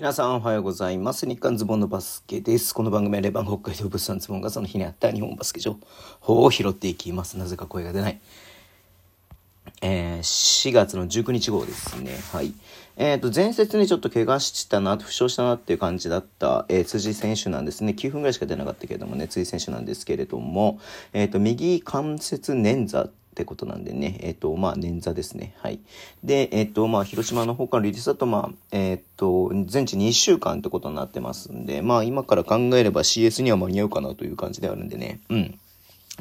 皆さんおはようございます。日刊ズボンのバスケです。この番組はレバン北海道物産ズボンがその日にあった日本バスケ情報を拾っていきます。なぜか声が出ない。えー、4月の19日号ですね。はい。えっ、と、前節にちょっと怪我したな、負傷したなっていう感じだった、えー辻選手なんですね。9分ぐらいしか出なかったけれどもね、辻選手なんですけれども、えっ、と、右関節捻挫っってことなんでね、えっ、と、まあ、捻挫ですね。はい。で、えっ、と、まあ、広島の方からリリースだと、まあ、えっ、と、全治2週間ってことになってますんで、まあ、今から考えれば CS には間に合うかなという感じであるんでね。うん。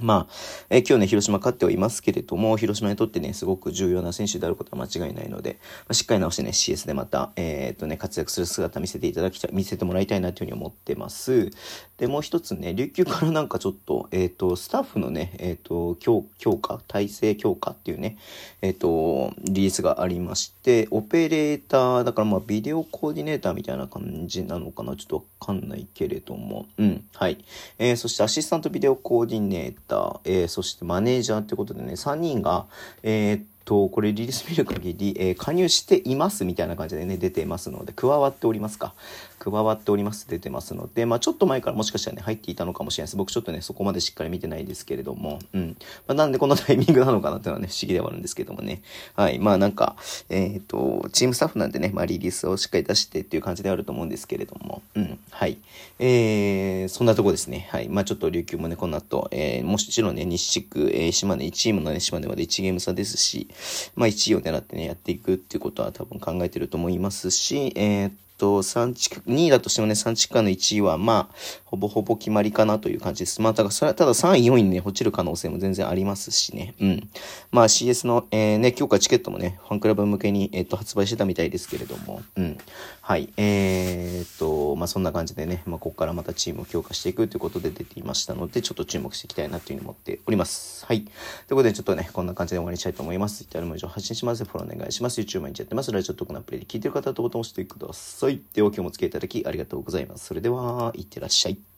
まあ、えー今日ね、広島勝ってはいますけれども、広島にとってね、すごく重要な選手であることは間違いないので、まあ、しっかり直してね、CS でまた、えーっとね、活躍する姿見せていただきたい、見せてもらいたいなというふうに思ってます。で、もう一つね、琉球からなんかちょっと、えーっと、スタッフのね、えーっと、強、強化、体制強化っていうね、えっと、リリースがありまして、オペレーター、だからまあ、ビデオコーディネーターみたいな感じなのかな、ちょっとわかんないけれども、うん、はい。えーそしてアシスタントビデオコーディネーター、えーそしてマネージャーってことでね、3人が、えーっと、これリリース見る限り、えー加入していますみたいな感じでね、出てますので、加わっておりますか。加わっております、出てますので、まあちょっと前からもしかしたらね、入っていたのかもしれないです。僕ちょっとね、そこまでしっかり見てないですけれども、うん。まあなんでこのタイミングなのかなっていうのはね、不思議ではあるんですけどもね。はい。まあなんか、えっと、チームスタッフなんでね、まあリリースをしっかり出してっていう感じではあると思うんですけれども、うん。はい。えー、そんなとこですね。はい。まあちょっと琉球もね、この後、えー、もちろんね、西地区、えー、島根、1チームのね、島根まで1ゲーム差ですし、まあ1位を狙ってね、やっていくっていうことは多分考えてると思いますし、えーと、3地区、2位だとしてもね、3地区間の1位は、まあ、ほぼほぼ決まりかなという感じです。まあ、ただ、それただ3位、4位にね、落ちる可能性も全然ありますしね。うん。まあ、CS の、えー、ね、強化チケットもね、ファンクラブ向けに、えーっと、発売してたみたいですけれども、うん。はい。えーっと、そんな感じでね、まあ、ここからまたチームを強化していくということで出ていましたので、ちょっと注目していきたいなというふうに思っております。はい。ということで、ちょっとね、こんな感じで終わりにしたいと思います。Twitter も以上発信します。フォローお願いします。YouTube 毎日やってます。ラジオトークのアプリで聞いてる方はとボタンを押してください。では、今日もお付き合いいただきありがとうございます。それでは、いってらっしゃい。